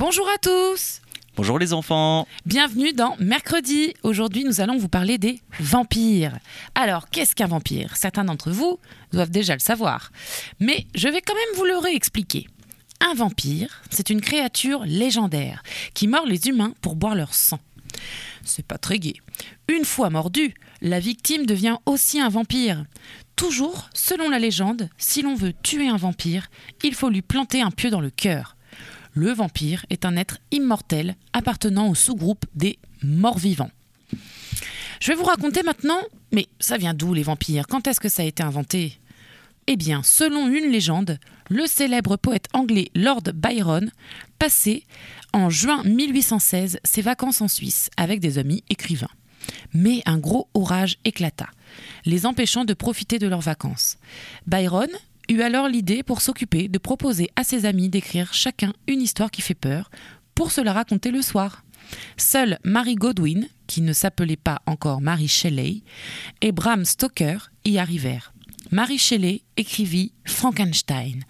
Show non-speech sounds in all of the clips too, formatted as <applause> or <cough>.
Bonjour à tous Bonjour les enfants Bienvenue dans Mercredi. Aujourd'hui, nous allons vous parler des vampires. Alors, qu'est-ce qu'un vampire? Certains d'entre vous doivent déjà le savoir. Mais je vais quand même vous le réexpliquer. Un vampire, c'est une créature légendaire qui mord les humains pour boire leur sang. C'est pas très gai. Une fois mordu, la victime devient aussi un vampire. Toujours, selon la légende, si l'on veut tuer un vampire, il faut lui planter un pieu dans le cœur. Le vampire est un être immortel appartenant au sous-groupe des morts-vivants. Je vais vous raconter maintenant, mais ça vient d'où les vampires? Quand est-ce que ça a été inventé? Eh bien, selon une légende, le célèbre poète anglais Lord Byron passait en juin 1816 ses vacances en Suisse avec des amis écrivains. Mais un gros orage éclata, les empêchant de profiter de leurs vacances. Byron eut alors l'idée pour s'occuper de proposer à ses amis d'écrire chacun une histoire qui fait peur pour se la raconter le soir. Seule Mary Godwin, qui ne s'appelait pas encore Mary Shelley, et Bram Stoker y arrivèrent. Mary Shelley écrivit Frankenstein,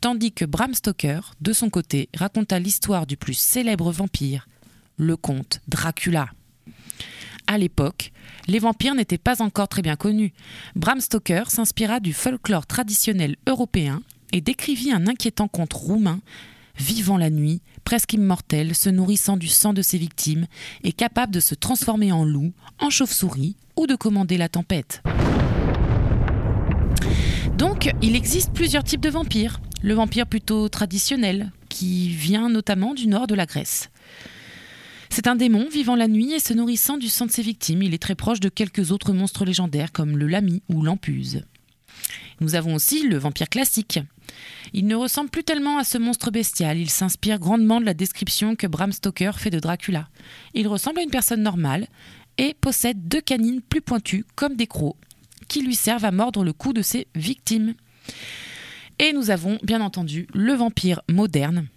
tandis que Bram Stoker, de son côté, raconta l'histoire du plus célèbre vampire, le comte Dracula. À l'époque, les vampires n'étaient pas encore très bien connus. Bram Stoker s'inspira du folklore traditionnel européen et décrivit un inquiétant conte roumain, vivant la nuit, presque immortel, se nourrissant du sang de ses victimes et capable de se transformer en loup, en chauve-souris ou de commander la tempête. Donc, il existe plusieurs types de vampires. Le vampire plutôt traditionnel, qui vient notamment du nord de la Grèce. C'est un démon vivant la nuit et se nourrissant du sang de ses victimes. Il est très proche de quelques autres monstres légendaires comme le lami ou l'ampuse. Nous avons aussi le vampire classique. Il ne ressemble plus tellement à ce monstre bestial, il s'inspire grandement de la description que Bram Stoker fait de Dracula. Il ressemble à une personne normale et possède deux canines plus pointues comme des crocs qui lui servent à mordre le cou de ses victimes. Et nous avons bien entendu le vampire moderne.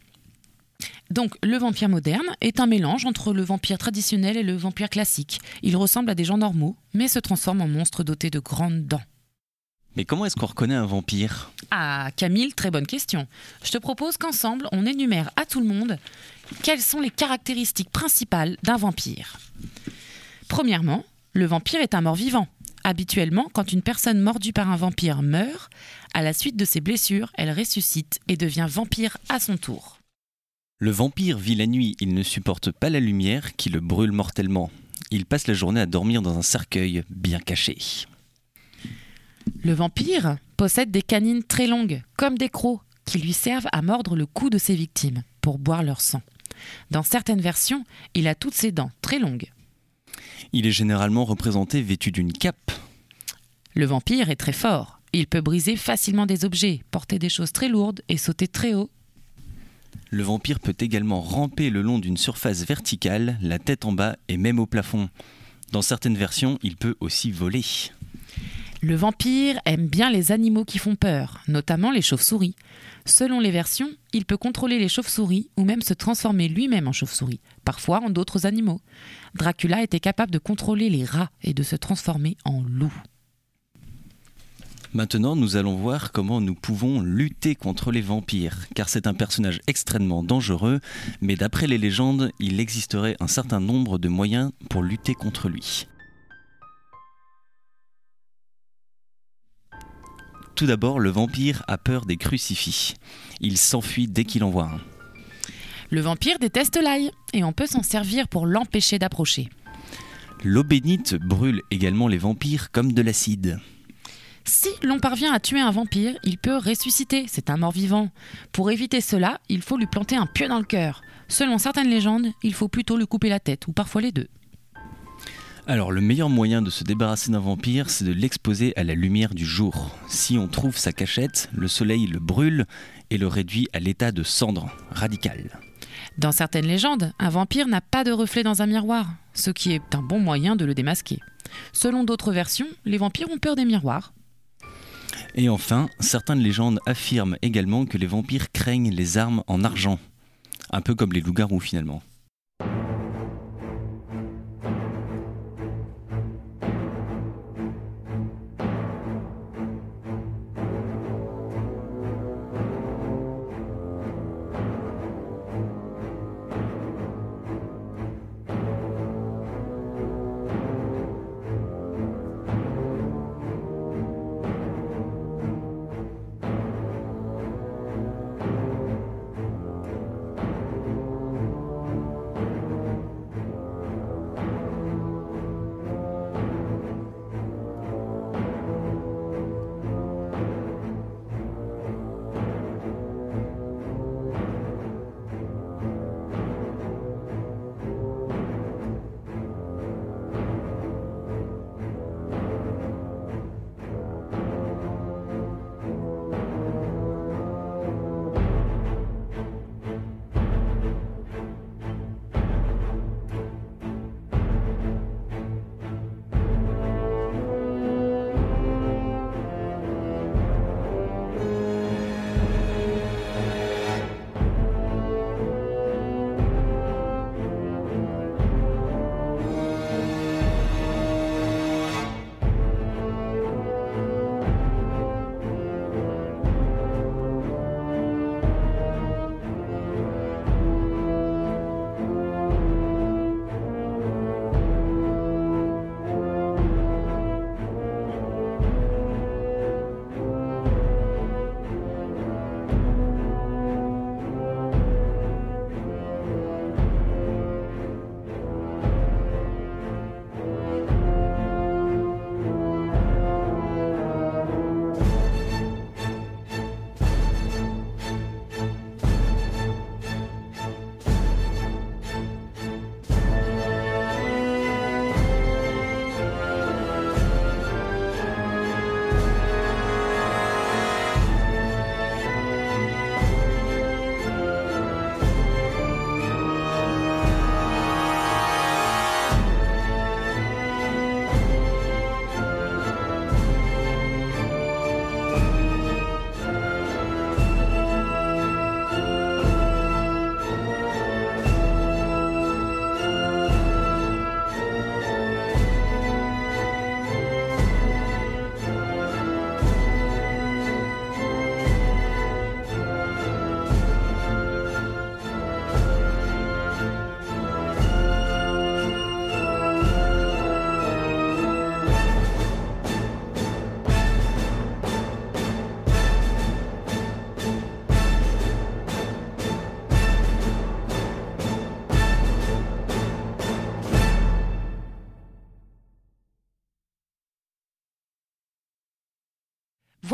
Donc le vampire moderne est un mélange entre le vampire traditionnel et le vampire classique. Il ressemble à des gens normaux, mais se transforme en monstre doté de grandes dents. Mais comment est-ce qu'on reconnaît un vampire? Ah, Camille, très bonne question. Je te propose qu'ensemble, on énumère à tout le monde quelles sont les caractéristiques principales d'un vampire. Premièrement, le vampire est un mort-vivant. Habituellement, quand une personne mordue par un vampire meurt, à la suite de ses blessures, elle ressuscite et devient vampire à son tour. Le vampire vit la nuit, il ne supporte pas la lumière qui le brûle mortellement. Il passe la journée à dormir dans un cercueil bien caché. Le vampire possède des canines très longues, comme des crocs, qui lui servent à mordre le cou de ses victimes pour boire leur sang. Dans certaines versions, il a toutes ses dents très longues. Il est généralement représenté vêtu d'une cape. Le vampire est très fort. Il peut briser facilement des objets, porter des choses très lourdes et sauter très haut. Le vampire peut également ramper le long d'une surface verticale, la tête en bas et même au plafond. Dans certaines versions, il peut aussi voler. Le vampire aime bien les animaux qui font peur, notamment les chauves-souris. Selon les versions, il peut contrôler les chauves-souris ou même se transformer lui-même en chauve-souris, parfois en d'autres animaux. Dracula était capable de contrôler les rats et de se transformer en loup. Maintenant, nous allons voir comment nous pouvons lutter contre les vampires, car c'est un personnage extrêmement dangereux, mais d'après les légendes, il existerait un certain nombre de moyens pour lutter contre lui. Tout d'abord, le vampire a peur des crucifix. Il s'enfuit dès qu'il en voit un. Le vampire déteste l'ail et on peut s'en servir pour l'empêcher d'approcher. L'eau bénite brûle également les vampires comme de l'acide. Si l'on parvient à tuer un vampire, il peut ressusciter, c'est un mort-vivant. Pour éviter cela, il faut lui planter un pieu dans le cœur. Selon certaines légendes, il faut plutôt lui couper la tête, ou parfois les deux. Alors le meilleur moyen de se débarrasser d'un vampire, c'est de l'exposer à la lumière du jour. Si on trouve sa cachette, le soleil le brûle et le réduit à l'état de cendre, radical. Dans certaines légendes, un vampire n'a pas de reflet dans un miroir, ce qui est un bon moyen de le démasquer. Selon d'autres versions, les vampires ont peur des miroirs. Et enfin, certaines légendes affirment également que les vampires craignent les armes en argent. Un peu comme les loups-garous finalement.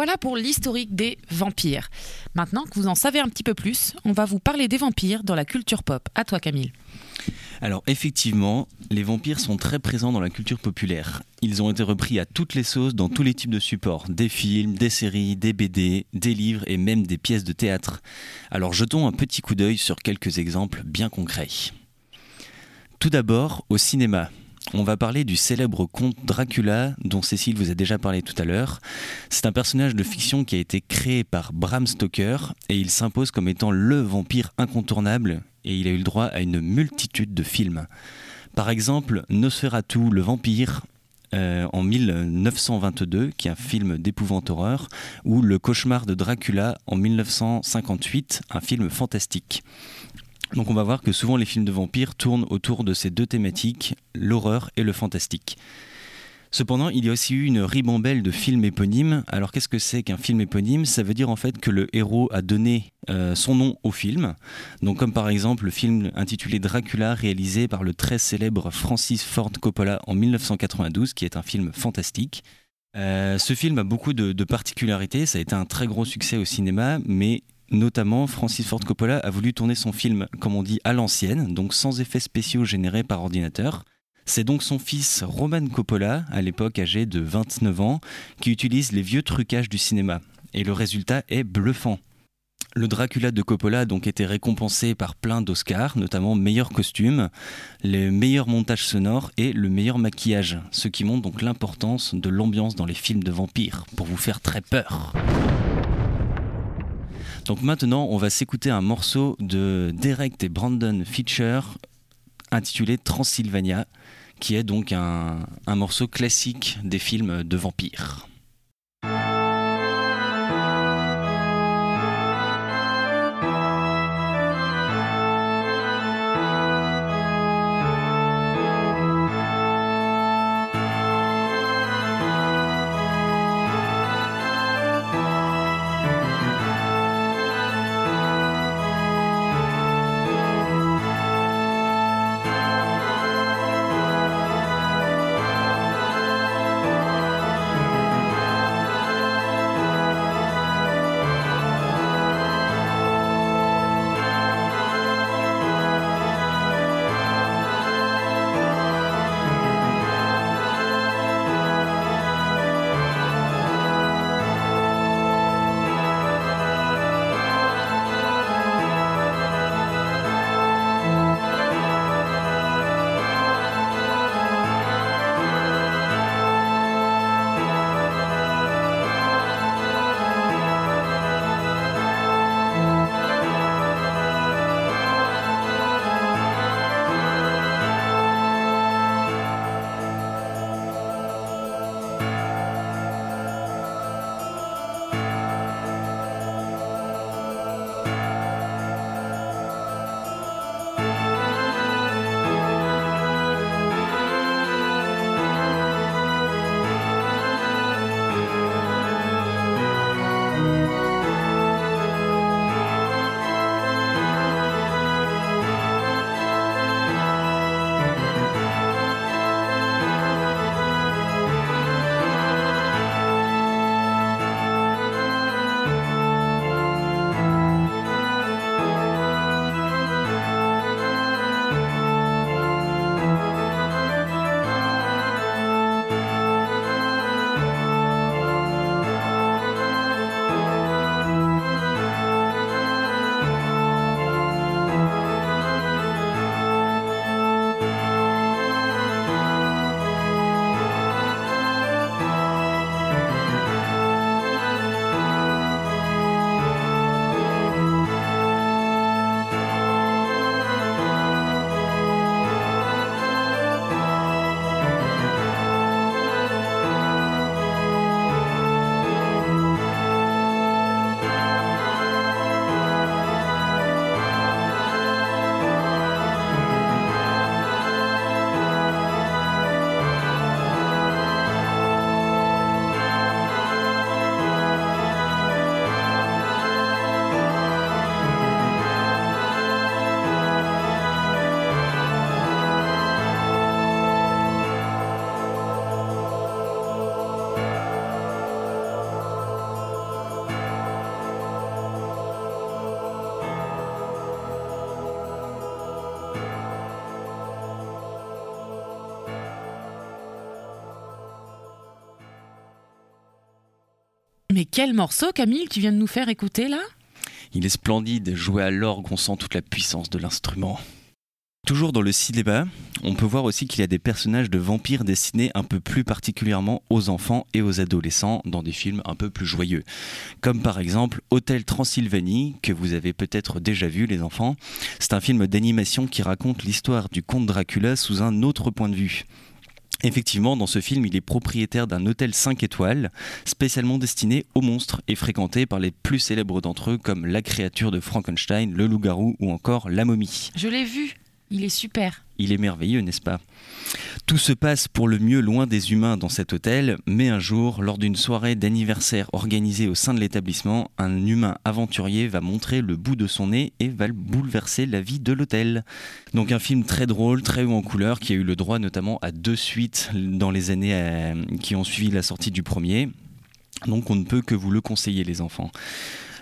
Voilà pour l'historique des vampires. Maintenant que vous en savez un petit peu plus, on va vous parler des vampires dans la culture pop. À toi Camille. Alors effectivement, les vampires sont très présents dans la culture populaire. Ils ont été repris à toutes les sauces dans tous les types de supports, des films, des séries, des BD, des livres et même des pièces de théâtre. Alors jetons un petit coup d'œil sur quelques exemples bien concrets. Tout d'abord, au cinéma. On va parler du célèbre conte Dracula dont Cécile vous a déjà parlé tout à l'heure. C'est un personnage de fiction qui a été créé par Bram Stoker et il s'impose comme étant le vampire incontournable et il a eu le droit à une multitude de films. Par exemple, Nosferatu le vampire euh, en 1922, qui est un film d'épouvante horreur, ou Le cauchemar de Dracula en 1958, un film fantastique. Donc on va voir que souvent les films de vampires tournent autour de ces deux thématiques, l'horreur et le fantastique. Cependant, il y a aussi eu une ribambelle de films éponymes. Alors qu'est-ce que c'est qu'un film éponyme? Ça veut dire en fait que le héros a donné euh, son nom au film. Donc comme par exemple le film intitulé Dracula réalisé par le très célèbre Francis Ford Coppola en 1992 qui est un film fantastique. Euh, ce film a beaucoup de, de particularités, ça a été un très gros succès au cinéma, mais Notamment, Francis Ford Coppola a voulu tourner son film, comme on dit, à l'ancienne, donc sans effets spéciaux générés par ordinateur. C'est donc son fils Roman Coppola, à l'époque âgé de 29 ans, qui utilise les vieux trucages du cinéma. Et le résultat est bluffant. Le Dracula de Coppola a donc été récompensé par plein d'Oscars, notamment meilleur costume, les meilleurs montages sonores et le meilleur maquillage, ce qui montre donc l'importance de l'ambiance dans les films de vampires, pour vous faire très peur. Donc maintenant, on va s'écouter un morceau de Derek et Brandon Fischer intitulé Transylvania, qui est donc un, un morceau classique des films de vampires. Mais quel morceau, Camille, tu viens de nous faire écouter là? Il est splendide, joué à l'orgue, on sent toute la puissance de l'instrument. Toujours dans le cinéma, on peut voir aussi qu'il y a des personnages de vampires destinés un peu plus particulièrement aux enfants et aux adolescents dans des films un peu plus joyeux. Comme par exemple Hôtel Transylvanie, que vous avez peut-être déjà vu les enfants. C'est un film d'animation qui raconte l'histoire du comte Dracula sous un autre point de vue. Effectivement, dans ce film, il est propriétaire d'un hôtel 5 étoiles, spécialement destiné aux monstres et fréquenté par les plus célèbres d'entre eux comme la créature de Frankenstein, le loup-garou ou encore la momie. Je l'ai vu, il est super. Il est merveilleux, n'est-ce pas? Tout se passe pour le mieux loin des humains dans cet hôtel, mais un jour, lors d'une soirée d'anniversaire organisée au sein de l'établissement, un humain aventurier va montrer le bout de son nez et va bouleverser la vie de l'hôtel. Donc un film très drôle, très haut en couleur, qui a eu le droit notamment à deux suites dans les années euh, qui ont suivi la sortie du premier. Donc on ne peut que vous le conseiller les enfants.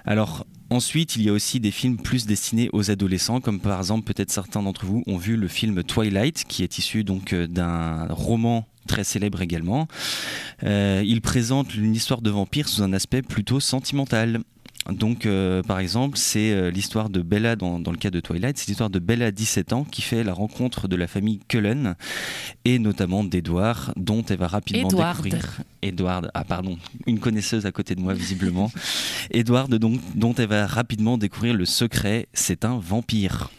Alors ensuite, il y a aussi des films plus destinés aux adolescents, comme par exemple peut-être certains d'entre vous ont vu le film Twilight, qui est issu donc euh, d'un roman très célèbre également. Euh, il présente une histoire de vampire sous un aspect plutôt sentimental. Donc, euh, par exemple, c'est euh, l'histoire de Bella dans, dans, le cas de Twilight, c'est l'histoire de Bella, 17 ans, qui fait la rencontre de la famille Cullen et notamment d'Edward, dont elle va rapidement Edward. découvrir. Edward, ah pardon, une connaisseuse à côté de moi visiblement. <laughs> Edward, donc, dont elle va rapidement découvrir le secret, c'est un vampire.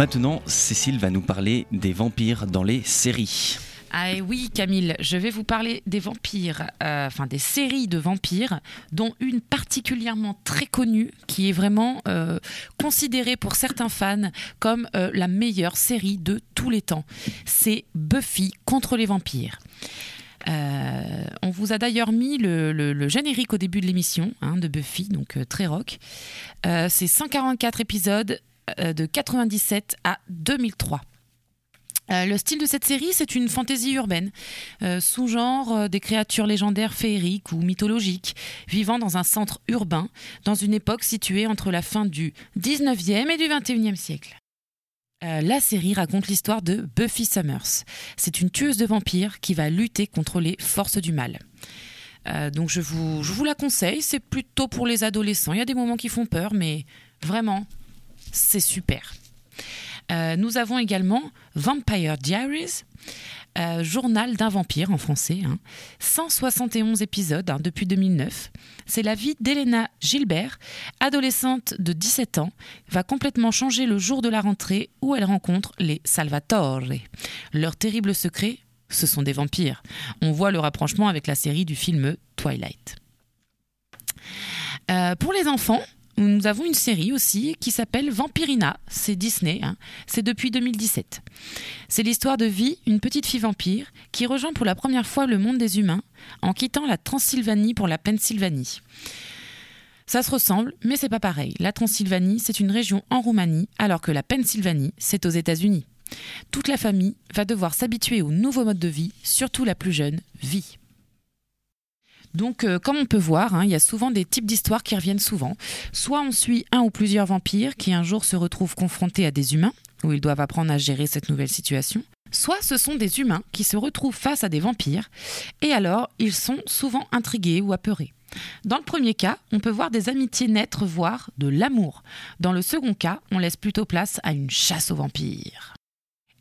Maintenant, Cécile va nous parler des vampires dans les séries. Ah oui, Camille, je vais vous parler des vampires, euh, enfin des séries de vampires, dont une particulièrement très connue, qui est vraiment euh, considérée pour certains fans comme euh, la meilleure série de tous les temps. C'est Buffy contre les vampires. On vous a d'ailleurs mis le, générique au début de l'émission hein, de Buffy, donc très rock. C'est 144 épisodes de 97 à 2003. Euh, le style de cette série, c'est une fantaisie urbaine, euh, sous-genre euh, des créatures légendaires féeriques ou mythologiques, vivant dans un centre urbain, dans une époque située entre la fin du 19e et du 21e siècle. Euh, la série raconte l'histoire de Buffy Summers. C'est une tueuse de vampires qui va lutter contre les forces du mal. Euh, donc je vous, je vous la conseille, c'est plutôt pour les adolescents. Il y a des moments qui font peur, mais vraiment, c'est super. Euh, nous avons également Vampire Diaries, euh, journal d'un vampire en français. Hein. 171 épisodes hein, depuis 2009. C'est la vie d'Elena Gilbert, adolescente de 17 ans, va complètement changer le jour de la rentrée où elle rencontre les Salvatore. Leur terrible secret, ce sont des vampires. On voit le rapprochement avec la série du film Twilight. Euh, pour les enfants, nous avons une série aussi qui s'appelle Vampirina. C'est Disney. Hein. C'est depuis 2017. C'est l'histoire de vie, une petite fille vampire qui rejoint pour la première fois le monde des humains en quittant la Transylvanie pour la Pennsylvanie. Ça se ressemble, mais c'est pas pareil. La Transylvanie, c'est une région en Roumanie, alors que la Pennsylvanie, c'est aux États-Unis. Toute la famille va devoir s'habituer au nouveau mode de vie, surtout la plus jeune, Vie. Donc, euh, comme on peut voir, hein, il y a souvent des types d'histoires qui reviennent souvent. Soit on suit un ou plusieurs vampires qui un jour se retrouvent confrontés à des humains, où ils doivent apprendre à gérer cette nouvelle situation. Soit ce sont des humains qui se retrouvent face à des vampires, et alors ils sont souvent intrigués ou apeurés. Dans le premier cas, on peut voir des amitiés naître, voire de l'amour. Dans le second cas, on laisse plutôt place à une chasse aux vampires.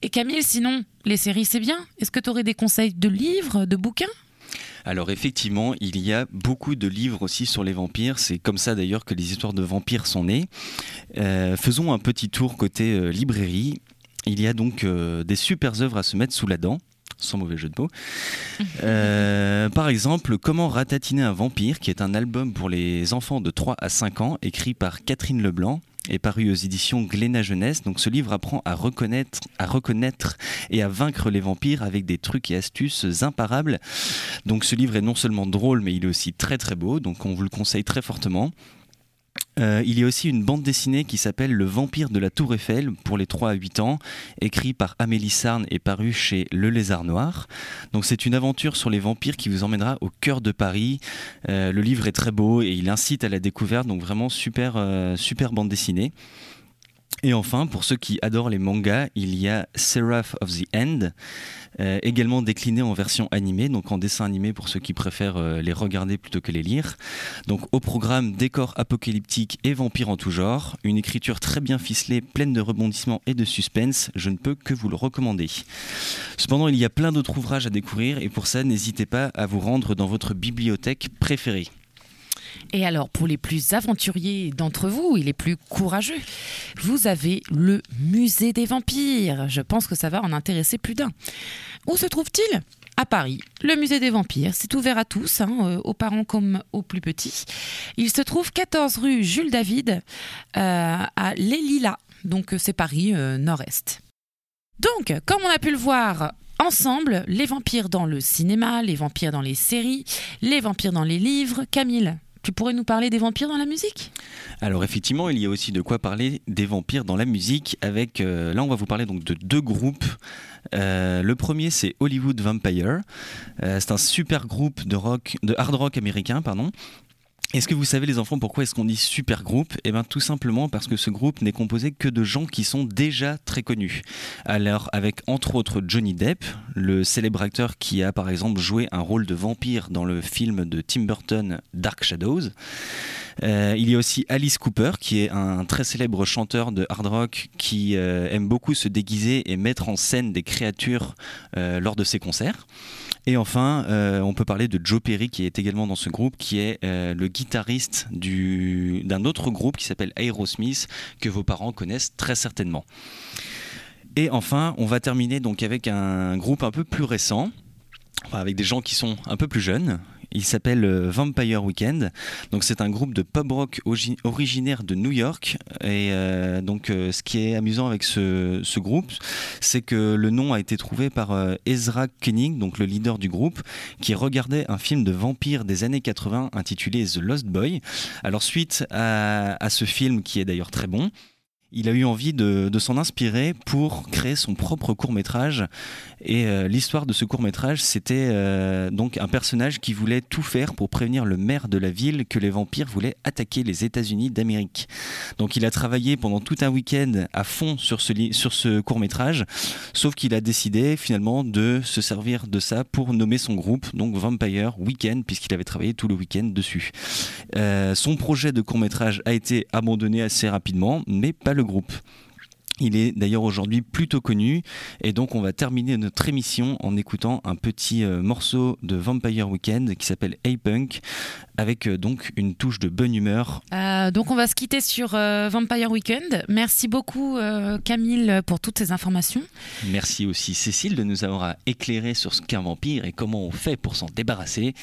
Et Camille, sinon, les séries c'est bien. Est-ce que tu aurais des conseils de livres, de bouquins? Alors effectivement, il y a beaucoup de livres aussi sur les vampires. C'est comme ça d'ailleurs que les histoires de vampires sont nées. Euh, faisons un petit tour côté euh, librairie. Il y a donc euh, des super œuvres à se mettre sous la dent. Sans mauvais jeu de mots. <laughs> Euh, par exemple, Comment ratatiner un vampire, qui est un album pour les enfants de 3 à 5 ans, écrit par Catherine Leblanc est paru aux éditions Glénat Jeunesse. Donc ce livre apprend à reconnaître, à reconnaître et à vaincre les vampires avec des trucs et astuces imparables. Donc ce livre est non seulement drôle, mais il est aussi très très beau. Donc on vous le conseille très fortement. Euh, il y a aussi une bande dessinée qui s'appelle Le vampire de la Tour Eiffel pour les 3 à 8 ans, écrit par Amélie Sarn et paru chez Le Lézard Noir. Donc c'est une aventure sur les vampires qui vous emmènera au cœur de Paris. Euh, le livre est très beau et il incite à la découverte, donc vraiment super, euh, super bande dessinée. Et enfin, pour ceux qui adorent les mangas, il y a Seraph of the End, euh, également décliné en version animée, donc en dessin animé pour ceux qui préfèrent euh, les regarder plutôt que les lire. Donc au programme décor apocalyptique et vampires en tout genre, une écriture très bien ficelée, pleine de rebondissements et de suspense, je ne peux que vous le recommander. Cependant, il y a plein d'autres ouvrages à découvrir et pour ça, n'hésitez pas à vous rendre dans votre bibliothèque préférée. Et alors, pour les plus aventuriers d'entre vous et les plus courageux, vous avez le musée des vampires. Je pense que ça va en intéresser plus d'un. Où se trouve-t-il? À Paris, le musée des vampires. C'est ouvert à tous, hein, euh, aux parents comme aux plus petits. Il se trouve 14 rue Jules David euh, à Les Lilas. Donc euh, c'est Paris nord-est. Donc, comme on a pu le voir ensemble, les vampires dans le cinéma, les vampires dans les séries, les vampires dans les livres. Camille, tu pourrais nous parler des vampires dans la musique? Alors effectivement, il y a aussi de quoi parler des vampires dans la musique. Avec euh, là, on va vous parler donc de deux groupes. Euh, le premier, c'est Hollywood Vampire. Euh, c'est un super groupe de rock, de hard rock américain, pardon, est-ce que vous savez les enfants pourquoi est-ce qu'on dit super groupe Eh bien tout simplement parce que ce groupe n'est composé que de gens qui sont déjà très connus. Alors avec entre autres Johnny Depp, le célèbre acteur qui a par exemple joué un rôle de vampire dans le film de Tim Burton Dark Shadows. Euh, il y a aussi Alice Cooper qui est un très célèbre chanteur de hard rock qui euh, aime beaucoup se déguiser et mettre en scène des créatures euh, lors de ses concerts. Et enfin, euh, on peut parler de Joe Perry qui est également dans ce groupe, qui est euh, le guitariste d'un autre groupe qui s'appelle Aerosmith, que vos parents connaissent très certainement. Et enfin, on va terminer donc avec un groupe un peu plus récent, avec des gens qui sont un peu plus jeunes, il s'appelle euh, Vampire Weekend. Donc c'est un groupe de pop rock originaire de New York. Et euh, donc euh, ce qui est amusant avec ce, groupe, c'est que le nom a été trouvé par Ezra Koenig, donc le leader du groupe, qui regardait un film de vampire des années 80 intitulé The Lost Boy. Alors suite à ce film qui est d'ailleurs très bon, il a eu envie de, s'en inspirer pour créer son propre court métrage. Et euh, l'histoire de ce court métrage, c'était euh, donc un personnage qui voulait tout faire pour prévenir le maire de la ville que les vampires voulaient attaquer les États-Unis d'Amérique. Donc il a travaillé pendant tout un week-end à fond sur ce, court métrage, sauf qu'il a décidé finalement de se servir de ça pour nommer son groupe, donc Vampire Weekend, puisqu'il avait travaillé tout le week-end dessus. Euh, son projet de court métrage a été abandonné assez rapidement, mais pas le groupe. Il est d'ailleurs aujourd'hui plutôt connu et donc on va terminer notre émission en écoutant un petit euh, morceau de Vampire Weekend qui s'appelle Hey Punk avec euh, donc une touche de bonne humeur. Euh, donc on va se quitter sur Vampire Weekend. Merci beaucoup Camille pour toutes ces informations. Merci aussi Cécile de nous avoir éclairé sur ce qu'est un vampire et comment on fait pour s'en débarrasser.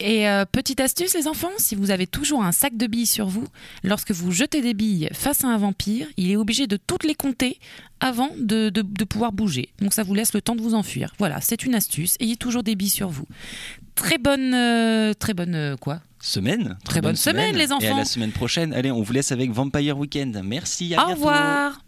Et euh, petite astuce, les enfants, si vous avez toujours un sac de billes sur vous, lorsque vous jetez des billes face à un vampire, il est obligé de toutes les compter avant de, pouvoir bouger. Donc ça vous laisse le temps de vous enfuir. Voilà, c'est une astuce. Ayez toujours des billes sur vous. Très bonne, euh, très bonne euh, quoi Semaine. Très, bonne, semaine, les enfants. Et à la semaine prochaine. Allez, on vous laisse avec Vampire Weekend. Merci. À Au revoir.